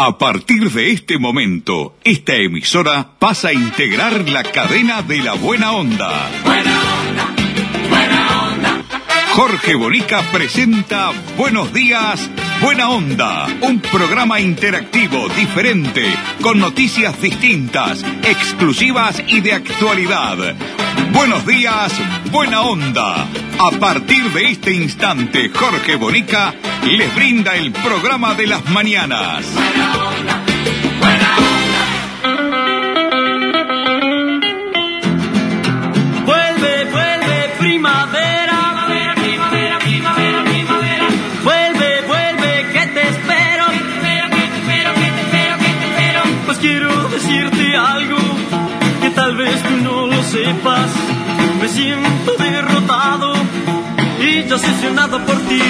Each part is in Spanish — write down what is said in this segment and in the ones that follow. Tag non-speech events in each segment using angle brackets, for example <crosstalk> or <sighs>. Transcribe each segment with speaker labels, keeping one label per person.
Speaker 1: A partir de este momento, esta emisora pasa a integrar la cadena de la buena onda.
Speaker 2: Buena onda, buena onda.
Speaker 1: Jorge Bonica presenta Buenos días, Buena Onda, un programa interactivo, diferente, con noticias distintas, exclusivas y de actualidad. Buenos días, Buena Onda. A partir de este instante, Jorge Bonica les brinda el programa de las mañanas.
Speaker 2: Buena onda, buena onda.
Speaker 3: Vuelve, vuelve, primavera.
Speaker 2: Primavera, primavera, primavera, primavera.
Speaker 3: Vuelve, vuelve, te espero.
Speaker 2: Te espero, que te espero.
Speaker 3: Pues quiero decirte algo que tal vez tú no lo sepas. Me siento yo por ti.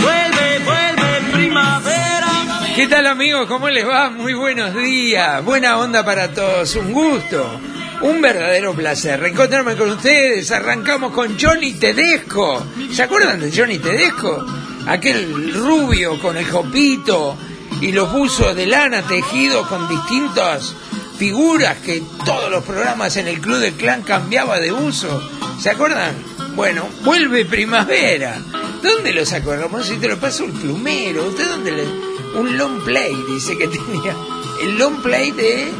Speaker 3: Vuelve, vuelve, primavera.
Speaker 4: ¿Qué tal amigos? ¿Cómo les va? Muy buenos días. Buena onda para todos. Un gusto. Un verdadero placer reencontrarme con ustedes. Arrancamos con Johnny Tedesco. ¿Se acuerdan de Johnny Tedesco? Aquel rubio con el jopito y los buzos de lana tejidos con distintas figuras que todos los programas en el Club del Clan cambiaba de uso. ¿Se acuerdan? Bueno, vuelve primavera. ¿Dónde los acordamos? Si te lo pasó el plumero. ¿Usted dónde le.? Un long play, dice que <laughs> tenía. El long play de.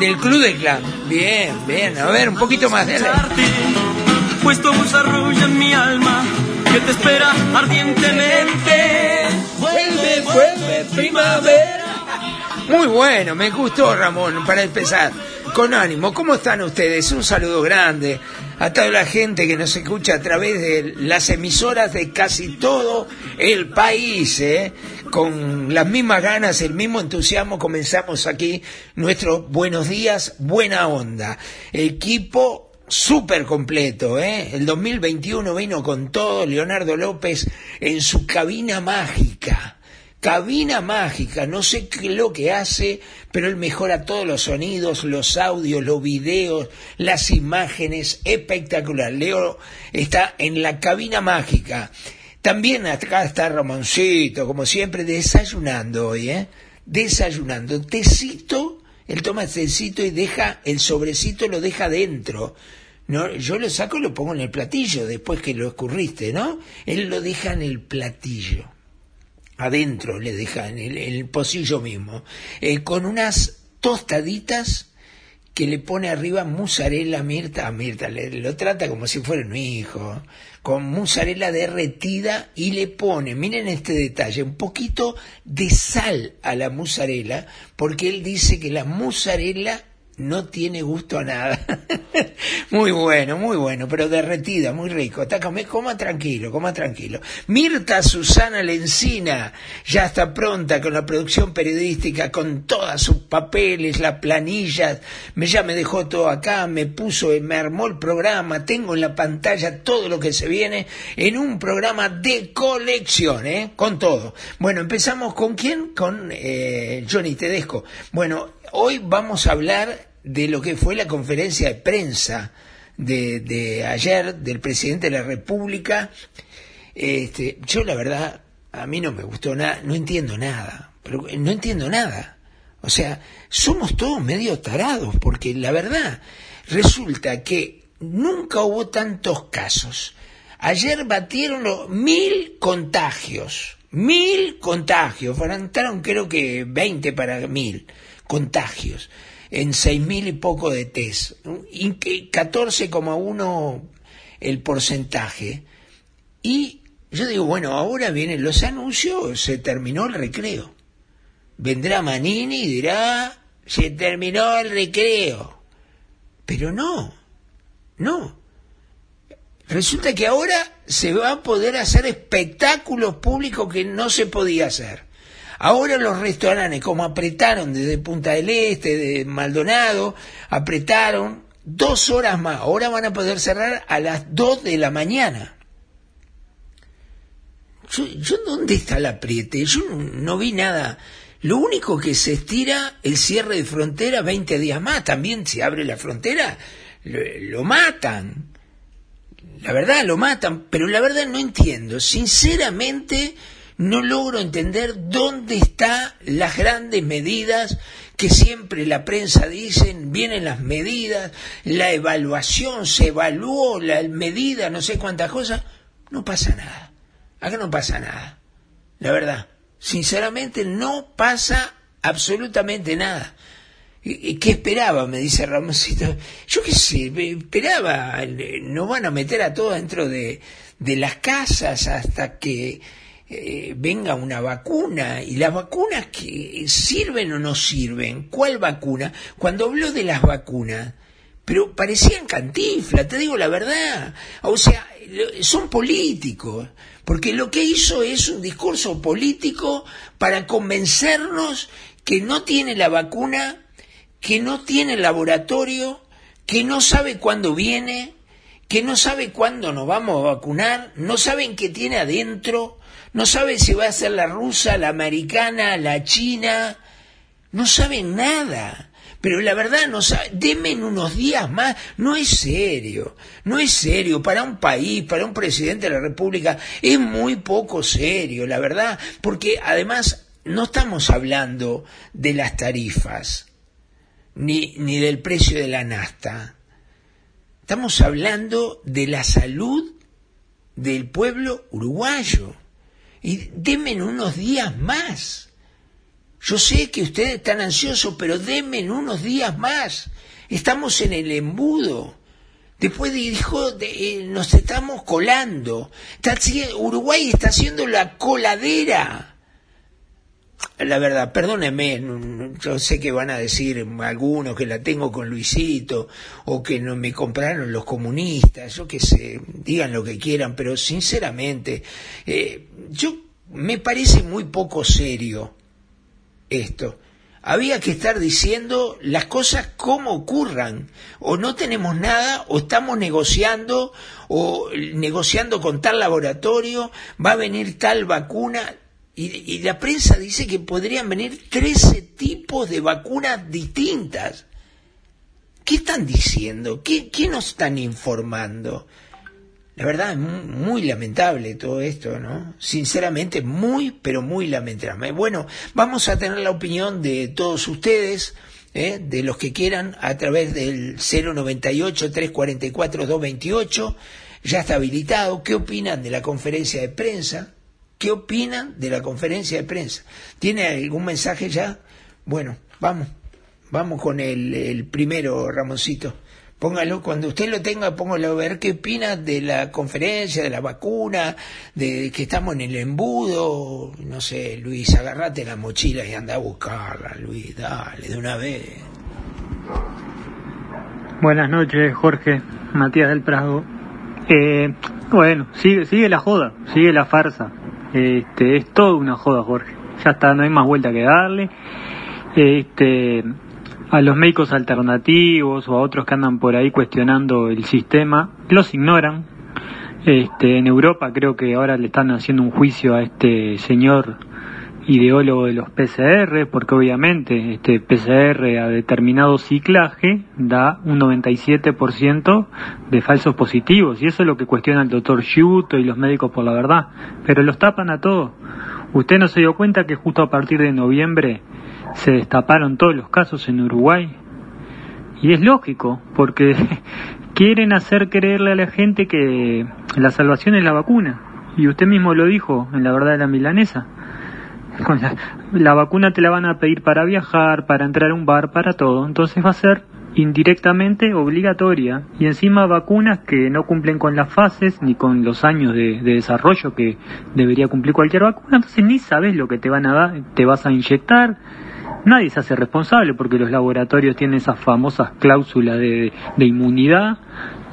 Speaker 4: Del Club del Clan. Bien, bien. A ver, un poquito más de
Speaker 3: Pues arrulla en mi alma que te espera ardientemente.
Speaker 4: Vuelve, vuelve, primavera. Muy bueno, me gustó Ramón, para empezar. Con ánimo, ¿cómo están ustedes? Un saludo grande a toda la gente que nos escucha a través de las emisoras de casi todo el país, ¿eh? Con las mismas ganas, el mismo entusiasmo, comenzamos aquí nuestro Buenos Días, Buena Onda. Equipo súper completo, ¿eh? El 2021 vino con todo, Leonardo López en su cabina mágica. Cabina mágica, no sé qué lo que hace, pero él mejora todos los sonidos, los audios, los videos, las imágenes, espectacular. Leo está en la cabina mágica. También acá está Ramoncito, como siempre, desayunando hoy, ¿eh? Desayunando. Tecito, él toma tecito y deja el sobrecito, lo deja dentro. No, yo lo saco y lo pongo en el platillo después que lo escurriste, ¿no? Él lo deja en el platillo adentro le deja en el, el pocillo mismo, eh, con unas tostaditas que le pone arriba mozzarella Mirta, a Mirta le, lo trata como si fuera un hijo, con mozzarella derretida y le pone, miren este detalle, un poquito de sal a la mozzarella, porque él dice que la mozzarella no tiene gusto a nada. <laughs> muy bueno, muy bueno, pero derretida, muy rico. Está, come, coma tranquilo, coma tranquilo. Mirta Susana Lencina ya está pronta con la producción periodística, con todos sus papeles, las planillas. Me, ya me dejó todo acá, me puso, me armó el programa. Tengo en la pantalla todo lo que se viene en un programa de colección, ¿eh? Con todo. Bueno, empezamos con quién? Con eh, Johnny Tedesco. Bueno, hoy vamos a hablar de lo que fue la conferencia de prensa de, ayer del presidente de la República. Este, yo la verdad, a mí no me gustó nada, no entiendo nada, pero no entiendo nada. O sea, somos todos medio tarados, porque la verdad resulta que nunca hubo tantos casos. Ayer batieron mil contagios, mil contagios, entraron creo que 20 para mil contagios en seis mil y poco de test, 14,1 el porcentaje. Y yo digo, bueno, ahora vienen los anuncios, se terminó el recreo. Vendrá Manini y dirá, se terminó el recreo. Pero no, no. Resulta que ahora se va a poder hacer espectáculos públicos que no se podía hacer. Ahora los restaurantes, como apretaron desde Punta del Este, de Maldonado, apretaron dos horas más. Ahora van a poder cerrar a las dos de la mañana. Yo, yo ¿dónde está el apriete? Yo no, vi nada. Lo único que se estira el cierre de frontera 20 días más. También se abre la frontera, lo matan. La verdad lo matan, pero la verdad no entiendo. Sinceramente no logro entender dónde están las grandes medidas que siempre la prensa dicen, vienen las medidas, la evaluación, se evaluó la medida, no sé cuántas cosas, no pasa nada. Acá no pasa nada. La verdad, sinceramente no pasa absolutamente nada. ¿Y ¿Qué esperaba? Me dice Ramoncito. Yo qué sé, esperaba, nos van a meter a todos dentro de, de las casas hasta que eh, venga una vacuna y las vacunas que sirven o no sirven, ¿cuál vacuna? Cuando habló de las vacunas, pero parecían cantiflas, te digo la verdad, o sea, son políticos, porque lo que hizo es un discurso político para convencernos que no tiene la vacuna, que no tiene laboratorio, que no sabe cuándo viene, que no sabe cuándo nos vamos a vacunar, no saben qué tiene adentro, no saben si va a ser la rusa, la americana, la china, no saben nada. Pero la verdad, no saben, denme unos días más, no es serio, no es serio, para un país, para un presidente de la República, es muy poco serio, la verdad, porque además no estamos hablando de las tarifas, ni, ni del precio de la nasta, estamos hablando de la salud del pueblo uruguayo. Y denme unos días más. Yo sé que ustedes están ansiosos, pero denme unos días más. Estamos en el embudo. Después dijo, de, eh, nos estamos colando. Uruguay está haciendo la coladera. La verdad, perdónenme, yo sé que van a decir algunos que la tengo con Luisito o que no me compraron los comunistas, yo qué sé, digan lo que quieran, pero sinceramente, eh, yo me parece muy poco serio esto. Había que estar diciendo las cosas como ocurran. O no tenemos nada, o estamos negociando, o negociando con tal laboratorio, va a venir tal vacuna. Y, la prensa dice que podrían venir 13 tipos de vacunas distintas. ¿Qué están diciendo? ¿Qué, qué nos están informando? La verdad es muy, lamentable todo esto, ¿no? Sinceramente, muy, pero muy lamentable. Bueno, vamos a tener la opinión de todos ustedes, ¿eh? de los que quieran, a través del 098-344-228. Ya está habilitado. ¿Qué opinan de la conferencia de prensa? ¿Qué opinan de la conferencia de prensa? ¿Tiene algún mensaje ya? Bueno, vamos. Vamos con el, primero, Ramoncito. Póngalo, cuando usted lo tenga, póngalo a ver qué opina de la conferencia, de la vacuna, de que estamos en el embudo. No sé, Luis, agarrate la mochila y anda a buscarla, Luis, dale, de una vez.
Speaker 5: Buenas noches, Jorge, Matías del Prado. Eh, bueno, sigue, sigue la joda, sigue la farsa. Este, es todo una joda, Jorge. Ya está, no hay más vuelta que darle. Este, a los médicos alternativos o a otros que andan por ahí cuestionando el sistema, los ignoran. Este, en Europa creo que ahora le están haciendo un juicio a este señor ideólogo de los PCR, porque obviamente este PCR a determinado ciclaje da un 97% de falsos positivos, y eso es lo que cuestiona el doctor Shuto y los médicos por la verdad, pero los tapan a todos. ¿Usted no se dio cuenta que justo a partir de noviembre se destaparon todos los casos en Uruguay. Y es lógico, porque <laughs> quieren hacer creerle a la gente que la salvación es la vacuna. Y usted mismo lo dijo en la verdad de la milanesa. La, vacuna te la van a pedir para viajar, para entrar a un bar, para todo. Entonces va a ser indirectamente obligatoria. Y encima vacunas que no cumplen con las fases ni con los años de, de desarrollo que debería cumplir cualquier vacuna. Entonces ni sabes lo que te van a dar, te vas a inyectar nadie se hace responsable porque los laboratorios tienen esas famosas cláusulas de, de inmunidad,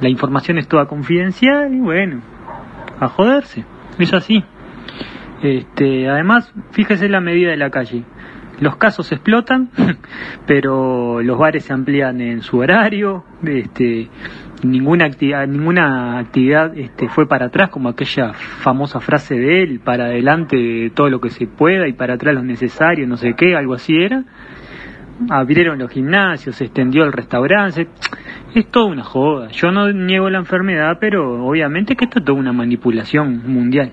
Speaker 5: la información es toda confidencial y bueno, a joderse, es así. Este, además, fíjese la medida de la calle. Los casos explotan, <laughs> pero los bares se amplían en su horario, este, ninguna actividad, ninguna actividad este, fue para atrás, como aquella famosa frase de él, para adelante todo lo que se pueda y para atrás lo necesario, no sé qué, algo así era. Abrieron los gimnasios, se extendió el restaurante, es toda una joda. Yo no niego la enfermedad, pero obviamente que esto es toda una manipulación mundial.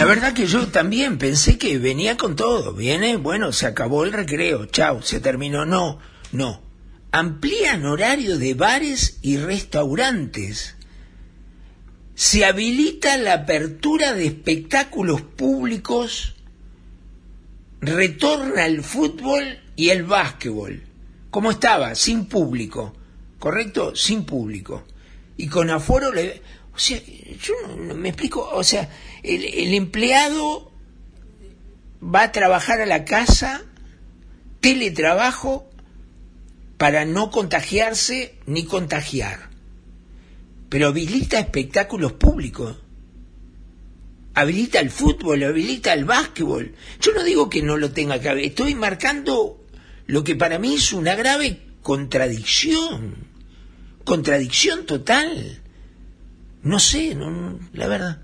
Speaker 4: La verdad que yo también pensé que venía con todo. Viene, bueno, se acabó el recreo, chao, se terminó. No, no. Amplían horario de bares y restaurantes. Se habilita la apertura de espectáculos públicos. Retorna el fútbol y el básquetbol. Como estaba, sin público. ¿Correcto? Sin público. Y con aforo le... O sea, yo no, no me explico, o sea, el, el empleado va a trabajar a la casa, teletrabajo, para no contagiarse ni contagiar. Pero habilita espectáculos públicos. Habilita el fútbol, habilita el básquetbol. Yo no digo que no lo tenga que haber, estoy marcando lo que para mí es una grave contradicción. Contradicción total. No sé, no, la verdad.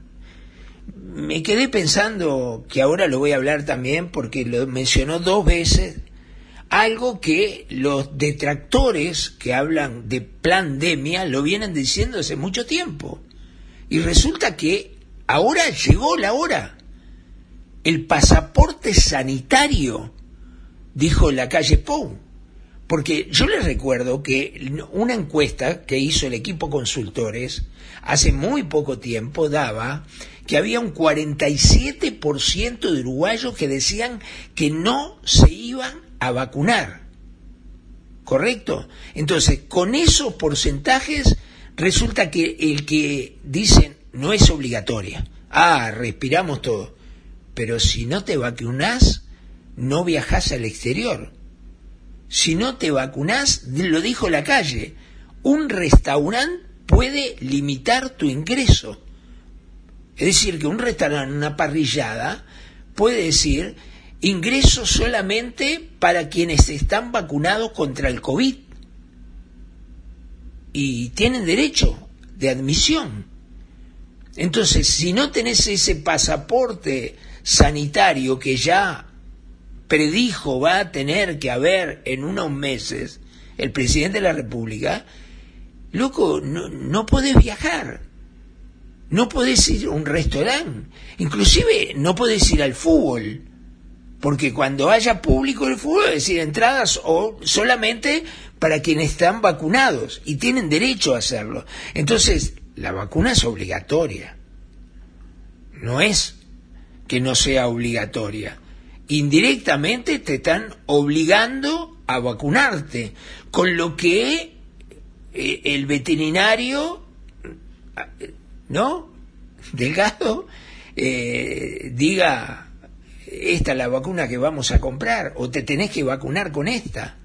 Speaker 4: Me quedé pensando que ahora lo voy a hablar también porque lo mencionó dos veces, algo que los detractores que hablan de pandemia lo vienen diciendo hace mucho tiempo. Y resulta que ahora llegó la hora. El pasaporte sanitario, dijo la calle Pou. Porque yo les recuerdo que una encuesta que hizo el equipo consultores hace muy poco tiempo daba que había un 47% de uruguayos que decían que no se iban a vacunar. ¿Correcto? Entonces, con esos porcentajes resulta que el que dicen no es obligatoria. Ah, respiramos todo. Pero si no te vacunás, no viajás al exterior. Si no te vacunás, lo dijo la calle, un restaurante puede limitar tu ingreso. Es decir, que un restaurante, una parrillada, puede decir ingreso solamente para quienes están vacunados contra el COVID. Y tienen derecho de admisión. Entonces, si no tenés ese pasaporte sanitario que ya predijo va a tener que haber en unos meses el presidente de la República, loco, no, no podés viajar, no podés ir a un restaurante, inclusive no podés ir al fútbol, porque cuando haya público el fútbol, es decir, entradas o solamente para quienes están vacunados y tienen derecho a hacerlo. Entonces, la vacuna es obligatoria, no es que no sea obligatoria indirectamente te están obligando a vacunarte, con lo que eh, el veterinario, ¿no? Delgado, eh, diga, esta es la vacuna que vamos a comprar, o te tenés que vacunar con esta.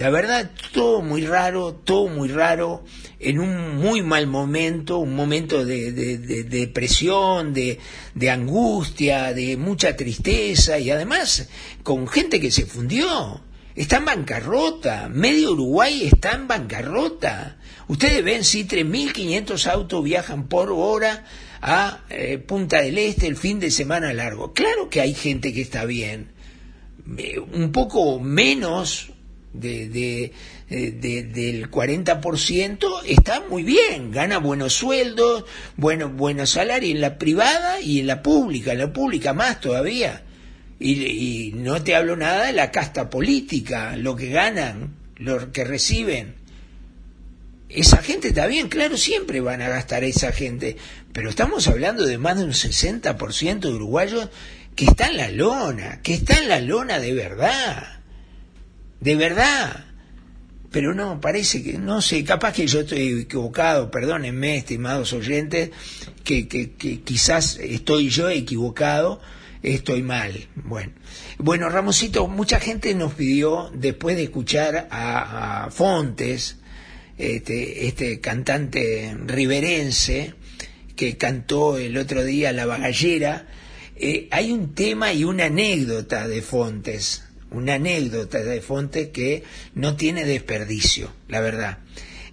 Speaker 4: La verdad, todo muy raro, todo muy raro, en un muy mal momento, un momento de, de, de, de depresión, de, angustia, de mucha tristeza y además con gente que se fundió. Está en bancarrota, medio Uruguay está en bancarrota. Ustedes ven, si 3.500 autos viajan por hora a eh, Punta del Este el fin de semana largo. Claro que hay gente que está bien, eh, un poco menos de, de, de, del 40% está muy bien, gana buenos sueldos, bueno, buenos salarios en la privada y en la pública, en la pública más todavía. Y, y no te hablo nada de la casta política, lo que ganan, lo que reciben. Esa gente está bien, claro, siempre van a gastar esa gente, pero estamos hablando de más de un 60% de uruguayos que está en la lona, que está en la lona de verdad de verdad. Pero no, parece que, no sé, capaz que yo estoy equivocado, perdónenme, estimados oyentes, que, que, quizás estoy yo equivocado, estoy mal. Bueno, bueno, Ramosito, mucha gente nos pidió, después de escuchar a, a Fontes, este, este cantante riverense, que cantó el otro día La Bagallera, eh, hay un tema y una anécdota de Fontes, una anécdota de Fontes que no tiene desperdicio, la verdad.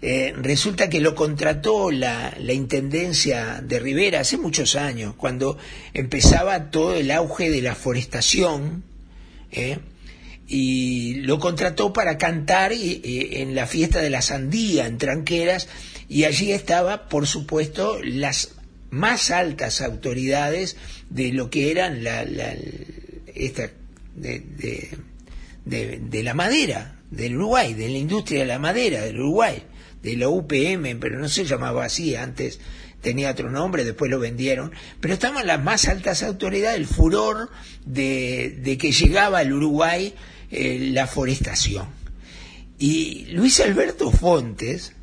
Speaker 4: Eh, resulta que lo contrató la, la Intendencia de Rivera hace muchos años, cuando empezaba todo el auge de la forestación, ¿eh? y lo contrató para cantar y en la fiesta de la sandía en Tranqueras, y allí estaba, por supuesto, las más altas autoridades de lo que eran la, la- de, de- de- la madera del Uruguay, de la industria de la madera del Uruguay, de la UPM, pero no se llamaba así antes, tenía otro nombre, después lo vendieron, pero estaban las más altas autoridades, el furor de, de que llegaba al Uruguay eh, la forestación. Y Luis Alberto Fontes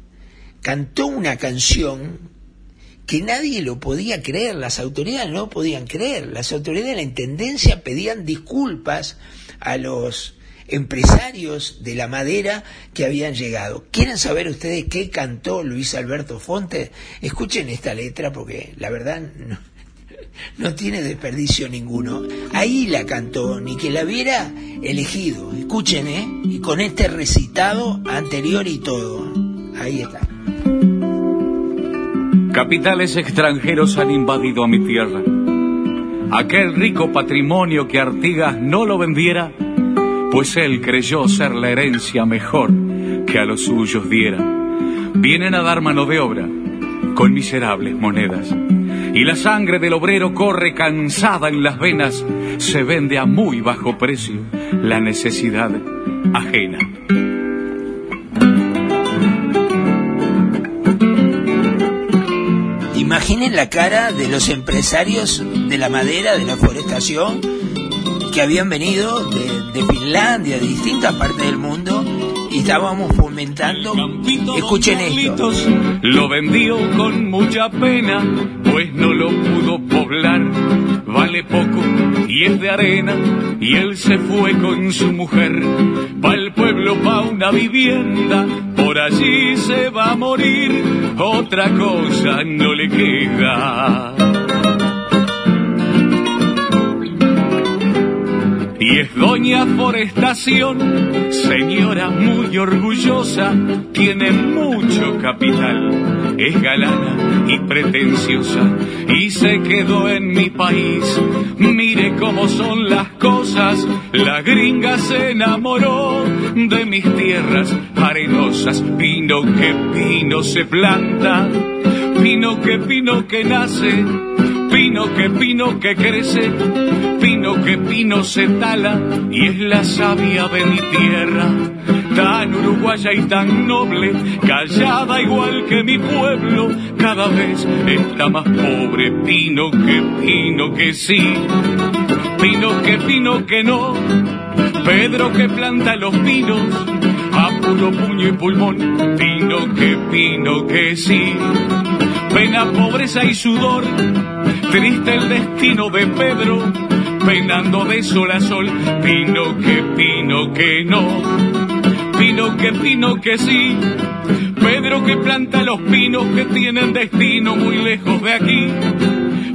Speaker 4: cantó una canción que nadie lo podía creer, las autoridades no podían creer, las autoridades de la Intendencia pedían disculpas a los empresarios de la madera que habían llegado. ¿Quieren saber ustedes qué cantó Luis Alberto Fonte? Escuchen esta letra porque la verdad no, no tiene desperdicio ninguno. Ahí la cantó, ni que la hubiera elegido. Escuchen, ¿eh? Y con este recitado anterior y todo. Ahí está.
Speaker 6: Capitales extranjeros han invadido a mi tierra. Aquel rico patrimonio que Artigas no lo vendiera, pues él creyó ser la herencia mejor que a los suyos diera. Vienen a dar mano de obra con miserables monedas. Y la sangre del obrero corre cansada en las venas, se vende a muy bajo precio la necesidad ajena.
Speaker 4: Imaginen la cara de los empresarios de la madera, de la forestación, que habían venido de, de Finlandia, de distintas partes del mundo, y estábamos fomentando. Escuchen esto.
Speaker 6: Lo vendió con mucha pena, pues no lo pudo poblar. Vale poco y es de arena, y él se fue con su mujer. Pa' el pueblo, pa' una vivienda, por allí se va a morir. Otra cosa no le queda. Y es doña Forestación, señora muy orgullosa, tiene mucho capital, es galana y pretenciosa, y se quedó en mi país. Mire cómo son las cosas, la gringa se enamoró de mis tierras arenosas, pino que pino se planta, pino que pino que nace, pino que pino que crece, pino que pino se tala y es la savia de mi tierra, tan uruguaya y tan noble, callada igual que mi pueblo, cada vez está más pobre, pino que pino que sí, pino que pino que no, Pedro que planta los pinos, a puro puño y pulmón, pino que pino que sí, pena, pobreza y sudor, triste el destino de Pedro, penando de sol a sol, pino que pino que no, pino que pino que sí, Pedro que planta los pinos que tienen destino muy lejos de aquí.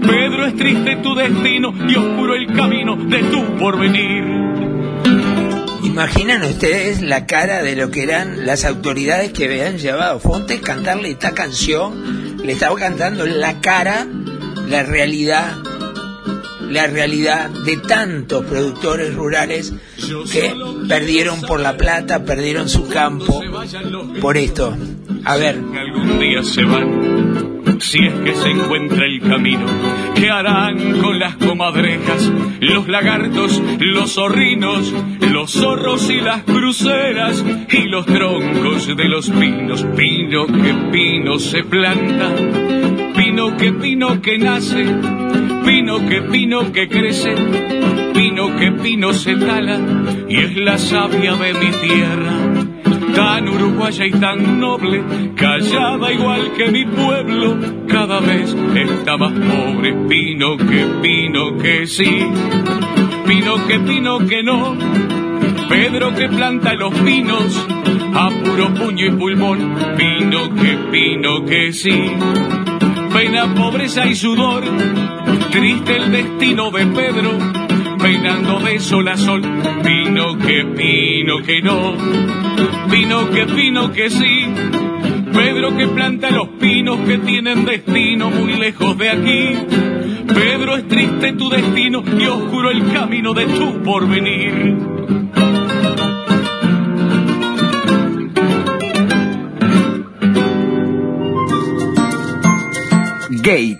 Speaker 6: Pedro es triste tu destino y oscuro el camino de tu porvenir.
Speaker 4: Imaginan ustedes la cara de lo que eran las autoridades que habían llevado Fontes cantarle esta canción, le estaba cantando en la cara la realidad, la realidad de tantos productores rurales que perdieron por la plata, perdieron su campo por esto. A ver,
Speaker 6: si es que se encuentra el camino. ¿Qué harán con las comadrejas, los lagartos, los zorrinos, los zorros y las cruceras y los troncos de los pinos? Pino que pino se planta, pino que pino que nace, pino que pino que crece, pino que pino se tala y es la savia de mi tierra tan uruguaya y tan noble, callada igual que mi pueblo, cada vez está más pobre, pino que pino que sí, pino que pino que no, Pedro que planta los pinos, a puro puño y pulmón, pino que pino que sí, pena, pobreza y sudor. Triste el destino de Pedro, peinando de sol a sol. Vino que vino que no, vino que vino que sí. Pedro que planta los pinos que tienen destino muy lejos de aquí. Pedro es triste tu destino y oscuro el camino de tu porvenir.
Speaker 7: Gate,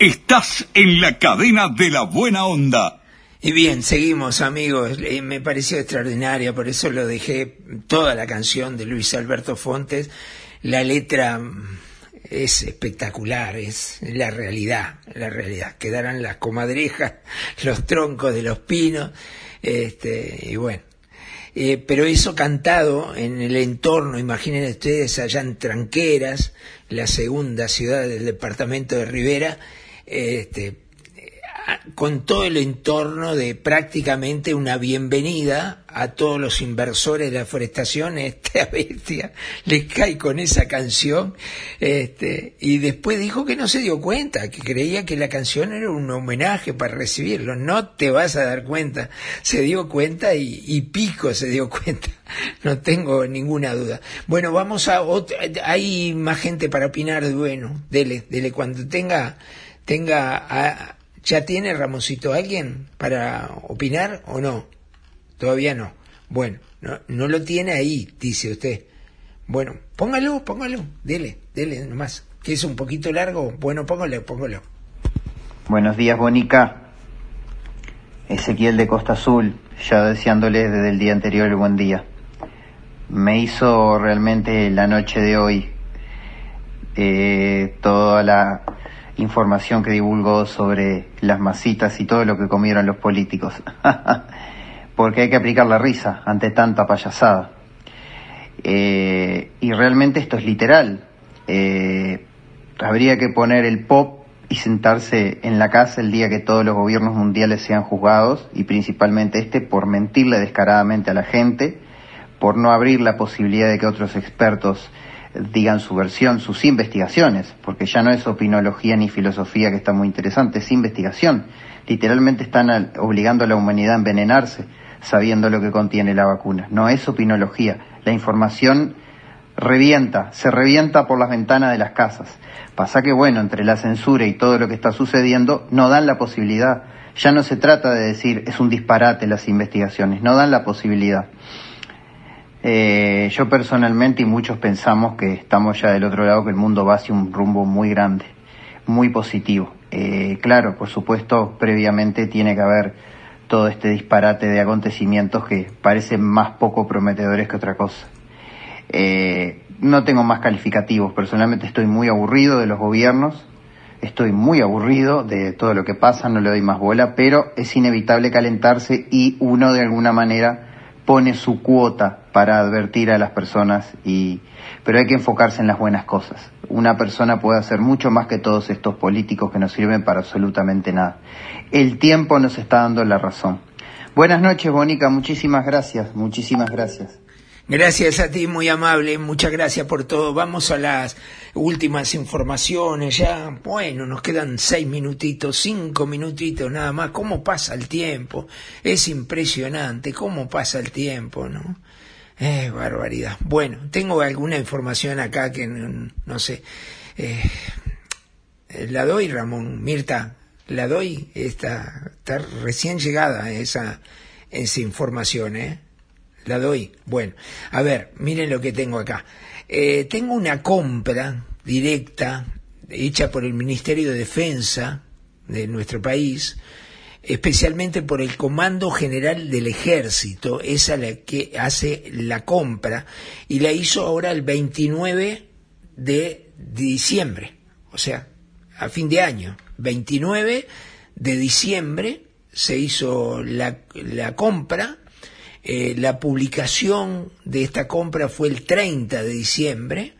Speaker 1: Estás en la cadena de la buena onda.
Speaker 4: Y bien, seguimos amigos. Eh, me pareció extraordinaria, por eso lo dejé toda la canción de Luis Alberto Fontes. La letra mm, es espectacular, es la realidad, la realidad. Quedarán las comadrejas, <laughs> los troncos de los pinos, este, y bueno. Eh, pero eso cantado en el entorno, imaginen ustedes allá en Tranqueras, la segunda ciudad del departamento de Rivera, este, con todo el entorno de prácticamente una bienvenida a todos los inversores de la forestación, <laughs> esta bestia le cae con esa canción, este, y después dijo que no se dio cuenta, que creía que la canción era un homenaje para recibirlo, no te vas a dar cuenta, se dio cuenta y, pico se dio cuenta, <laughs> no tengo ninguna duda. Bueno, vamos a otro, hay más gente para opinar, bueno, dele, dele, cuando tenga tenga a- ya tiene Ramoncito alguien para opinar o no todavía no. Bueno no, lo tiene ahí dice usted. Bueno póngalo póngalo. Dele dele nomás. Que es un poquito largo bueno póngalo póngalo.
Speaker 8: Buenos días, Bonica. Ezequiel de Costa Azul, ya deseándoles desde el día anterior el buen día. Me hizo realmente la noche de hoy eh, toda la información que divulgó sobre las masitas y todo lo que comieron los políticos. <laughs> Porque hay que aplicar la risa ante tanta payasada. Eh, y realmente esto es literal. Eh, habría que poner el pop y sentarse en la casa el día que todos los gobiernos mundiales sean juzgados, y principalmente este por mentirle descaradamente a la gente, por no abrir la posibilidad de que otros expertos digan su versión, sus investigaciones, porque ya no es opinología ni filosofía que está muy interesante, es investigación. Literalmente están obligando a la humanidad a envenenarse sabiendo lo que contiene la vacuna. No es opinología. La información revienta, se revienta por las ventanas de las casas. Pasa que, bueno, entre la censura y todo lo que está sucediendo, no dan la posibilidad. Ya no se trata de decir es un disparate las investigaciones, no dan la posibilidad. Eh, yo personalmente y muchos pensamos que estamos ya del otro lado, que el mundo va hacia un rumbo muy grande, muy positivo. Eh, claro, por supuesto, previamente tiene que haber todo este disparate de acontecimientos que parecen más poco prometedores que otra cosa. Eh, no tengo más calificativos, personalmente estoy muy aburrido de los gobiernos, estoy muy aburrido de todo lo que pasa, no le doy más bola, pero es inevitable calentarse y uno de alguna manera pone su cuota para advertir a las personas y pero hay que enfocarse en las buenas cosas. Una persona puede hacer mucho más que todos estos políticos que no sirven para absolutamente nada. El tiempo nos está dando la razón. Buenas noches, Bonica, muchísimas gracias, muchísimas gracias.
Speaker 4: Gracias a ti, muy amable, muchas gracias por todo. Vamos a las últimas informaciones ya. Bueno, nos quedan seis minutitos, cinco minutitos nada más. ¿Cómo pasa el tiempo? Es impresionante cómo pasa el tiempo, ¿no? Eh, barbaridad. Bueno, tengo alguna información acá que no, sé. Eh, la doy, Ramón, Mirta, la doy. Está, está recién llegada esa, esa información, ¿eh? La doy. Bueno, a ver, miren lo que tengo acá. Eh, tengo una compra directa hecha por el Ministerio de Defensa de nuestro país, especialmente por el Comando General del Ejército, esa la que hace la compra, y la hizo ahora el 29 de diciembre, o sea, a fin de año. 29 de diciembre se hizo la, la compra. Eh, la publicación de esta compra fue el 30 de diciembre,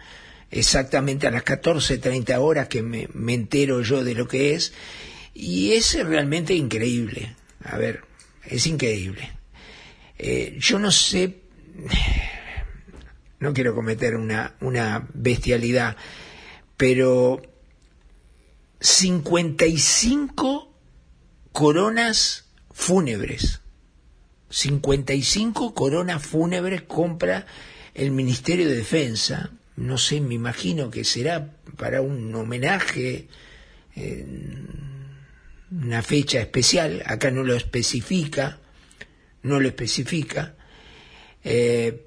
Speaker 4: exactamente a las 14.30 horas que me, me entero yo de lo que es. Y es realmente increíble. A ver, es increíble. Eh, yo no sé, <sighs> no quiero cometer una, una bestialidad, pero 55 coronas fúnebres. 55 coronas fúnebres compra el Ministerio de Defensa. No sé, me imagino que será para un homenaje, eh, una fecha especial. Acá no lo especifica, no lo especifica. Eh,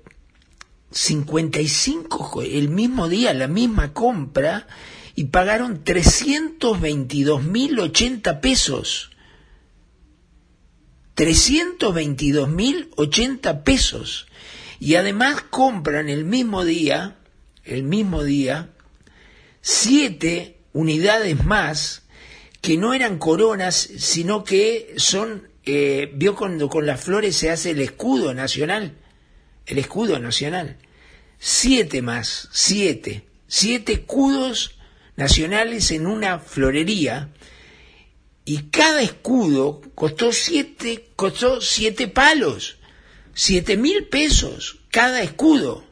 Speaker 4: 55 el mismo día, la misma compra, y pagaron 322.080 pesos. 322.080 pesos. Y además compran el mismo día, el mismo día, siete unidades más que no eran coronas, sino que son, eh, vio cuando con las flores se hace el escudo nacional, el escudo nacional. Siete más, siete, siete escudos nacionales en una florería y cada escudo costó siete, costó siete palos, siete mil pesos cada escudo.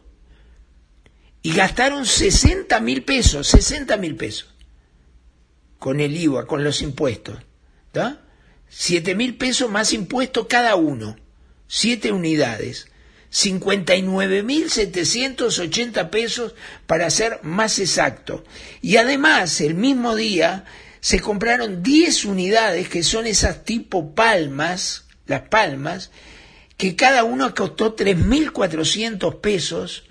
Speaker 4: Y gastaron sesenta mil pesos, sesenta mil pesos, con el IVA, con los impuestos. ¿da? Siete mil pesos más impuestos cada uno, siete unidades. 59.780 pesos para ser más exacto. Y además, el mismo día se compraron 10 unidades que son esas tipo palmas, las palmas, que cada uno costó 3.400 pesos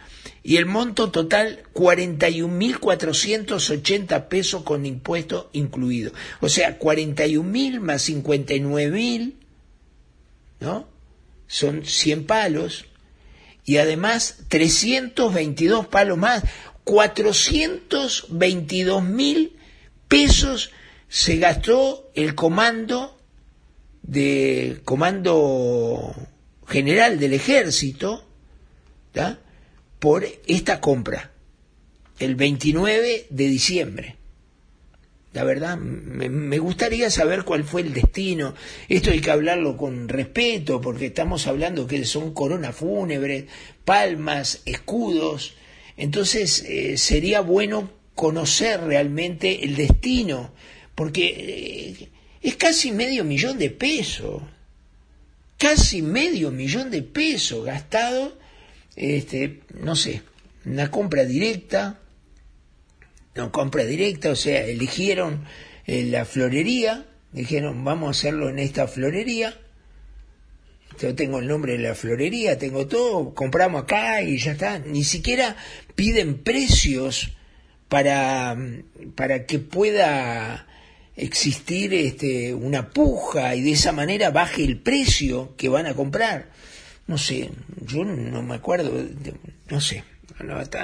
Speaker 4: y el monto total 41.480 pesos con impuesto incluido. O sea, 41.000 más 59.000, ¿no? Son 100 palos y además 322 palos más, 422 mil pesos se gastó el comando de comando general del ejército ¿tá? Por esta compra el 29 de diciembre. La verdad, me, me, gustaría saber cuál fue el destino. Esto hay que hablarlo con respeto, porque estamos hablando que son coronas fúnebres, palmas, escudos. Entonces, eh, sería bueno conocer realmente el destino, porque eh, es casi medio millón de pesos. Casi medio millón de pesos gastado, este, no sé, una compra directa, no compra directa, o sea, eligieron eh, la florería, dijeron vamos a hacerlo en esta florería, yo tengo el nombre de la florería, tengo todo, compramos acá y ya está, ni siquiera piden precios para, para que pueda existir este, una puja y de esa manera baje el precio que van a comprar. No sé, yo no me acuerdo, no sé.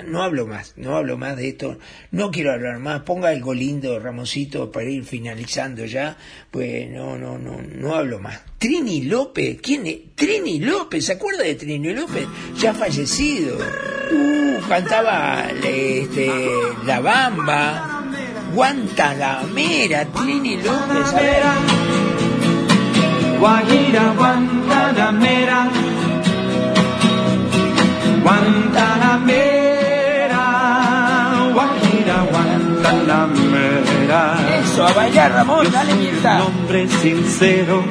Speaker 4: No, hablo más, no hablo más de esto, no quiero hablar más, ponga algo lindo, Ramoncito, para ir finalizando ya, pues no, no, no, no hablo más. Trini López, ¿quién es? Trini López, ¿se acuerda de Trini López? Ya fallecido. Uh, cantaba este, La Bamba, Guantanamera, Trini López, a ver.
Speaker 3: Guajira, Guantanamera, Guantanamera, Guajira, Guantanamera.
Speaker 4: Eso, a bailar, Ramón,
Speaker 3: Yo
Speaker 4: dale
Speaker 3: soy un
Speaker 4: mierda.
Speaker 3: hombre sincero,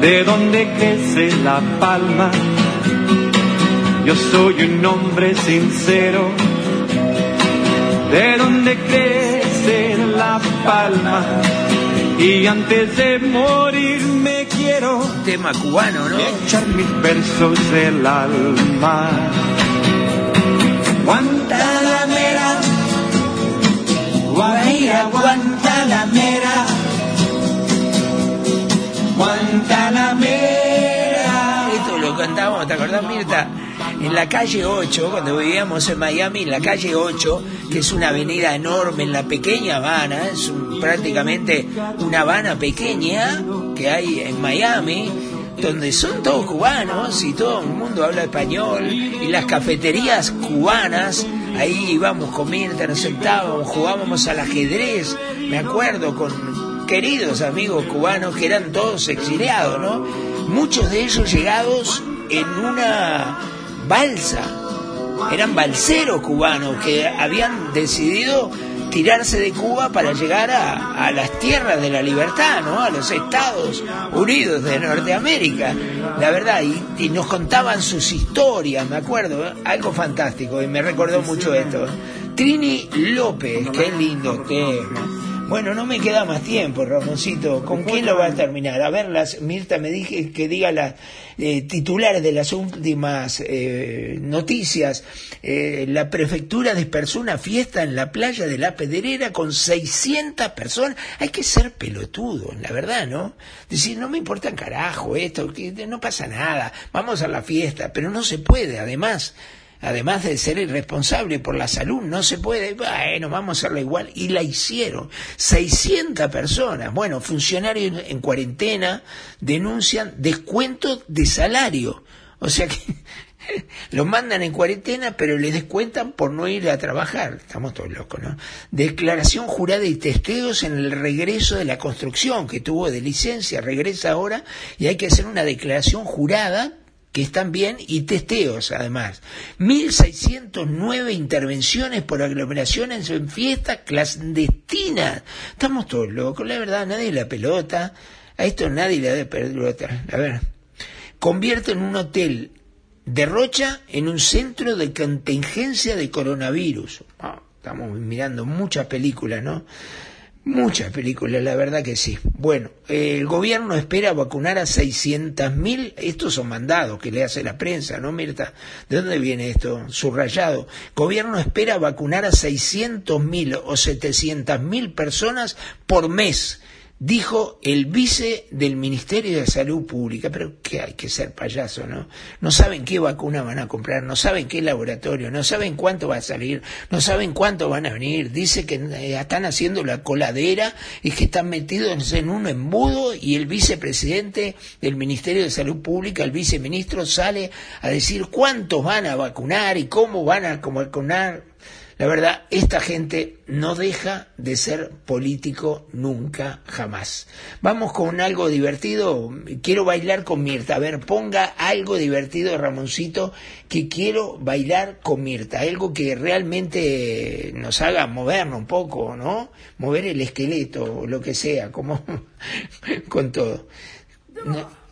Speaker 3: de donde crece la palma. Yo soy un hombre sincero, de donde crece la palma. Y antes de morir quiero
Speaker 4: Tema cubano, ¿no?
Speaker 3: echar mis versos del alma. Guantanamera, Guajira, Guantanamera, Guantanamera.
Speaker 4: Esto lo cantaba No, ¿te acordás, Mirta? En la calle 8, cuando vivíamos en Miami, en la calle 8, que es una avenida enorme en la pequeña Habana, es un- prácticamente una Habana pequeña que hay en Miami, donde son todos cubanos y todo el mundo habla español, y las cafeterías cubanas, ahí íbamos Mirta, nos sentábamos, jugábamos al ajedrez, me acuerdo, con queridos amigos cubanos que eran todos exiliados, ¿no? Muchos de ellos llegados en una balsa, eran balseros cubanos que habían decidido tirarse de Cuba para llegar a, a las tierras de la libertad, ¿no? A los Estados Unidos de Norteamérica, la verdad, y, y nos contaban sus historias, me acuerdo, ¿eh? algo fantástico, y me recordó mucho esto. Trini López, qué lindo tema. Bueno, no me queda más tiempo, Ramoncito. ¿Con quién lo va a terminar? A ver, las, Mirta me dije que diga las eh, titulares de las últimas eh, noticias. Eh, la prefectura dispersó una fiesta en la playa de La Pedrera con 600 personas. Hay que ser pelotudo, la verdad, ¿no? Decir, no me importa un carajo esto, que no pasa nada, vamos a la fiesta, pero no se puede, además además de ser irresponsable por la salud, no se puede, bueno, vamos a hacerlo igual, y la hicieron. 600 personas, bueno, funcionarios en cuarentena denuncian descuento de salario, o sea que <laughs> los mandan en cuarentena, pero les descuentan por no ir a trabajar, estamos todos locos, ¿no? Declaración jurada y testeos en el regreso de la construcción que tuvo de licencia, regresa ahora, y hay que hacer una declaración jurada están bien, y testeos además. 1.609 intervenciones por aglomeraciones en fiestas clandestinas. Estamos todos locos, la verdad, nadie la pelota. A esto nadie le da pelota. A ver, convierten un hotel de Rocha en un centro de contingencia de coronavirus. Ah, estamos mirando muchas películas, ¿no? Muchas películas, la verdad que sí. Bueno, el gobierno espera vacunar a 600.000, estos son mandados que le hace la prensa, ¿no, Mirta? ¿De dónde viene esto? Subrayado. Gobierno espera vacunar a 600.000 o 700.000 personas por mes, dijo el vice del Ministerio de Salud Pública. Pero que hay que ser payaso, ¿no? No saben qué vacuna van a comprar, no saben qué laboratorio, no saben cuánto va a salir, no saben cuánto van a venir. Dice que eh, están haciendo la coladera y que están metidos en un embudo y el vicepresidente del Ministerio de Salud Pública, el viceministro, sale a decir cuántos van a vacunar y cómo van a vacunar. La verdad, esta gente no deja de ser político nunca, jamás. Vamos con algo divertido. Quiero bailar con Mirta. A ver, ponga algo divertido, Ramoncito, que quiero bailar con Mirta. Algo que realmente nos haga movernos un poco, ¿no? Mover el esqueleto, lo que sea, como <laughs> con todo.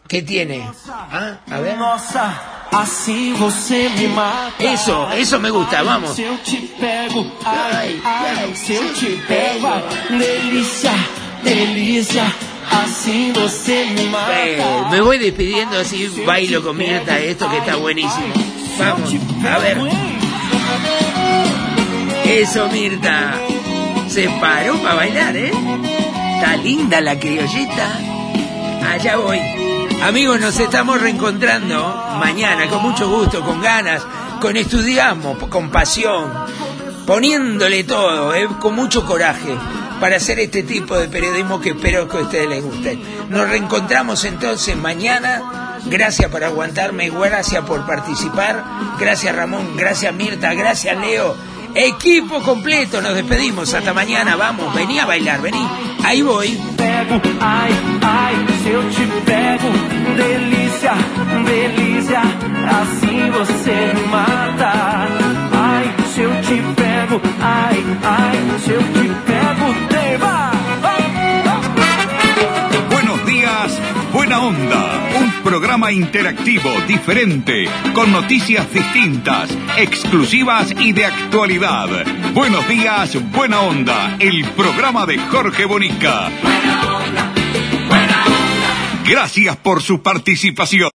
Speaker 4: ¿Qué tiene? Ah, a ver.
Speaker 3: Nossa, assim você me mata.
Speaker 4: Eso, eso me gusta, vamos.
Speaker 3: Te pego, ai,
Speaker 4: ai,
Speaker 3: se eu te pego, assim você me mata.
Speaker 4: me voy despidiendo así, bailo con Mirta esto que está buenísimo. Vamos, a ver. Eso, Mirta. Se paró para bailar, ¿eh? Está linda la criollita. Allá voy. Amigos, nos estamos reencontrando mañana con mucho gusto, con ganas, con estudiamos, con pasión, poniéndole todo, ¿eh? con mucho coraje para hacer este tipo de periodismo que espero que a ustedes les guste. Nos reencontramos entonces mañana. Gracias por aguantarme, gracias por participar. Gracias Ramón, gracias Mirta, gracias Leo. Equipo completo, nos despedimos. Hasta mañana, vamos, vení a bailar, vení. Ahí voy.
Speaker 3: Ai, ai, se eu te pego, delícia, delícia, assim você me mata. Ai, se eu te pego, ai, ai, se eu te pego, deva.
Speaker 1: Buenos días, buena onda. Programa interactivo, diferente, con noticias distintas, exclusivas y de actualidad. Buenos días, buena onda. El programa de Jorge Bonica. Gracias por su participación.